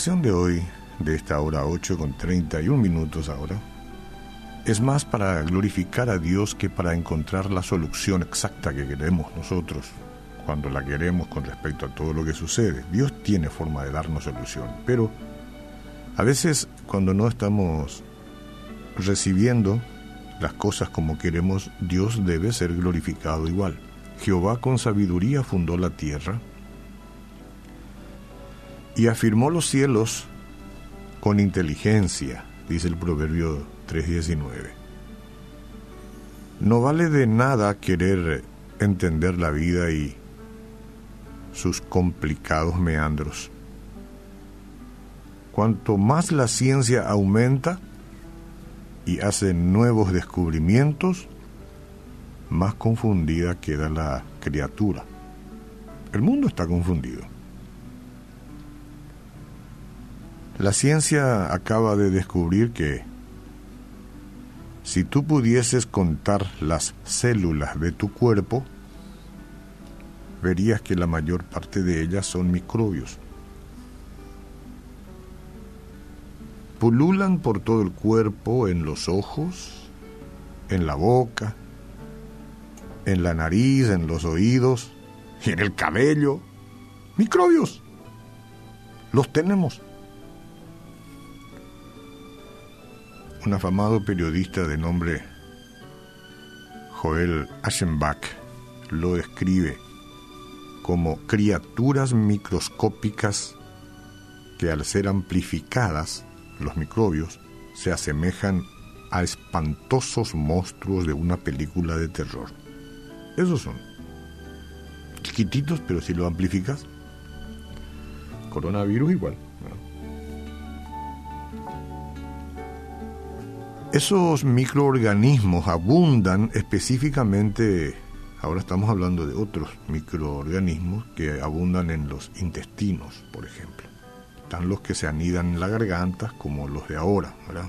reflexión de hoy, de esta hora 8 con 31 minutos ahora, es más para glorificar a Dios que para encontrar la solución exacta que queremos nosotros cuando la queremos con respecto a todo lo que sucede. Dios tiene forma de darnos solución, pero a veces cuando no estamos recibiendo las cosas como queremos, Dios debe ser glorificado igual. Jehová con sabiduría fundó la tierra y afirmó los cielos con inteligencia, dice el Proverbio 3.19. No vale de nada querer entender la vida y sus complicados meandros. Cuanto más la ciencia aumenta y hace nuevos descubrimientos, más confundida queda la criatura. El mundo está confundido. La ciencia acaba de descubrir que si tú pudieses contar las células de tu cuerpo, verías que la mayor parte de ellas son microbios. Pululan por todo el cuerpo, en los ojos, en la boca, en la nariz, en los oídos y en el cabello. Microbios. Los tenemos. Un afamado periodista de nombre Joel Aschenbach lo describe como criaturas microscópicas que al ser amplificadas, los microbios, se asemejan a espantosos monstruos de una película de terror. Esos son. Chiquititos, pero si lo amplificas. Coronavirus igual. Esos microorganismos abundan específicamente, ahora estamos hablando de otros microorganismos que abundan en los intestinos, por ejemplo. Están los que se anidan en la garganta, como los de ahora, ¿verdad?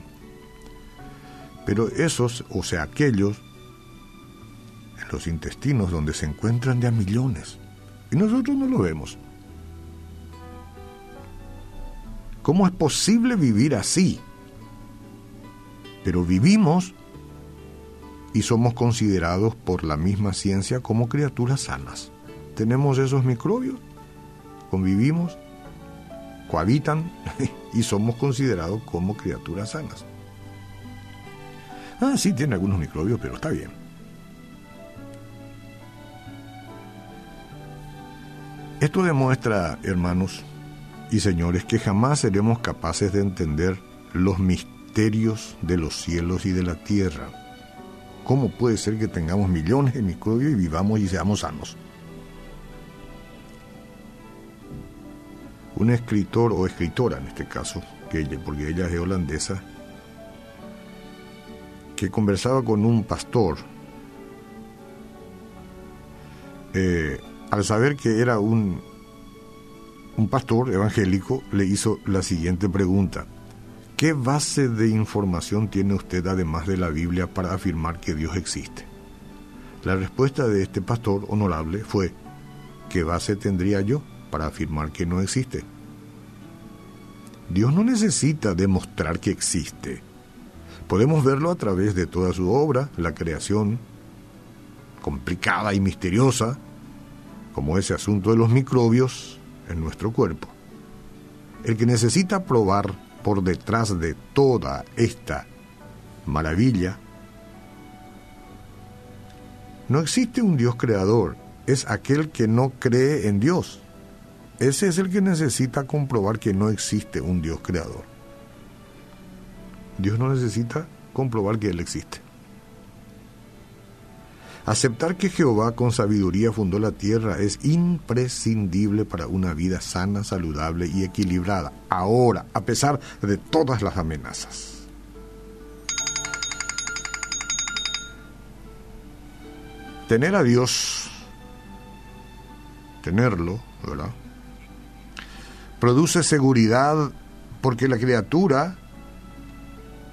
Pero esos, o sea, aquellos, en los intestinos donde se encuentran de a millones, y nosotros no lo vemos. ¿Cómo es posible vivir así? Pero vivimos y somos considerados por la misma ciencia como criaturas sanas. Tenemos esos microbios, convivimos, cohabitan y somos considerados como criaturas sanas. Ah, sí, tiene algunos microbios, pero está bien. Esto demuestra, hermanos y señores, que jamás seremos capaces de entender los misterios misterios de los cielos y de la tierra. ¿Cómo puede ser que tengamos millones de microbios y vivamos y seamos sanos? Un escritor o escritora en este caso, que porque ella es holandesa, que conversaba con un pastor, eh, al saber que era un, un pastor evangélico, le hizo la siguiente pregunta. ¿Qué base de información tiene usted además de la Biblia para afirmar que Dios existe? La respuesta de este pastor honorable fue, ¿qué base tendría yo para afirmar que no existe? Dios no necesita demostrar que existe. Podemos verlo a través de toda su obra, la creación, complicada y misteriosa, como ese asunto de los microbios en nuestro cuerpo. El que necesita probar por detrás de toda esta maravilla, no existe un Dios creador, es aquel que no cree en Dios. Ese es el que necesita comprobar que no existe un Dios creador. Dios no necesita comprobar que Él existe. Aceptar que Jehová con sabiduría fundó la tierra es imprescindible para una vida sana, saludable y equilibrada, ahora, a pesar de todas las amenazas. Tener a Dios, tenerlo, ¿verdad? Produce seguridad porque la criatura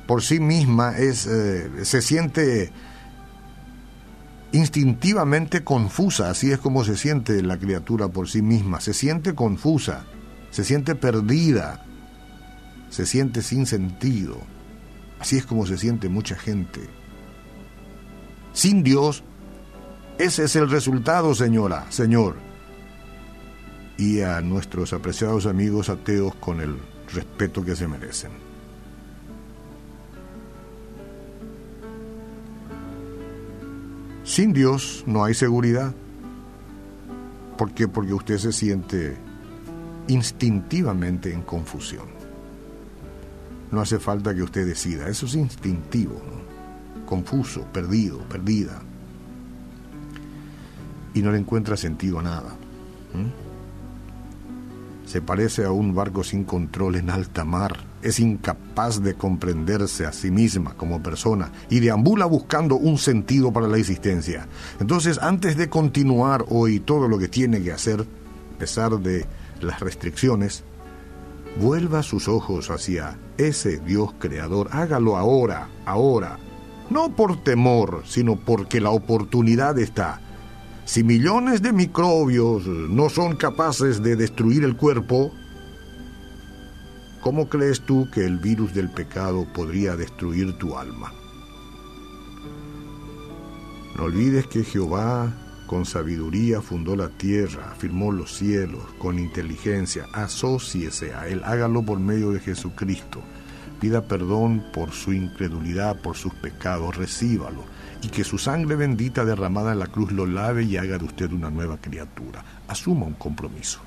por sí misma es, eh, se siente instintivamente confusa, así es como se siente la criatura por sí misma, se siente confusa, se siente perdida, se siente sin sentido. Así es como se siente mucha gente. Sin Dios, ese es el resultado, señora, señor. Y a nuestros apreciados amigos ateos con el respeto que se merecen. Sin Dios no hay seguridad. ¿Por qué? Porque usted se siente instintivamente en confusión. No hace falta que usted decida, eso es instintivo, confuso, perdido, perdida. Y no le encuentra sentido a nada. Se parece a un barco sin control en alta mar. Es incapaz de comprenderse a sí misma como persona y deambula buscando un sentido para la existencia. Entonces, antes de continuar hoy todo lo que tiene que hacer, a pesar de las restricciones, vuelva sus ojos hacia ese Dios creador. Hágalo ahora, ahora. No por temor, sino porque la oportunidad está. Si millones de microbios no son capaces de destruir el cuerpo, ¿cómo crees tú que el virus del pecado podría destruir tu alma? No olvides que Jehová con sabiduría fundó la tierra, afirmó los cielos, con inteligencia, asóciese a Él, hágalo por medio de Jesucristo. Pida perdón por su incredulidad, por sus pecados, recíbalo y que su sangre bendita derramada en la cruz lo lave y haga de usted una nueva criatura. Asuma un compromiso.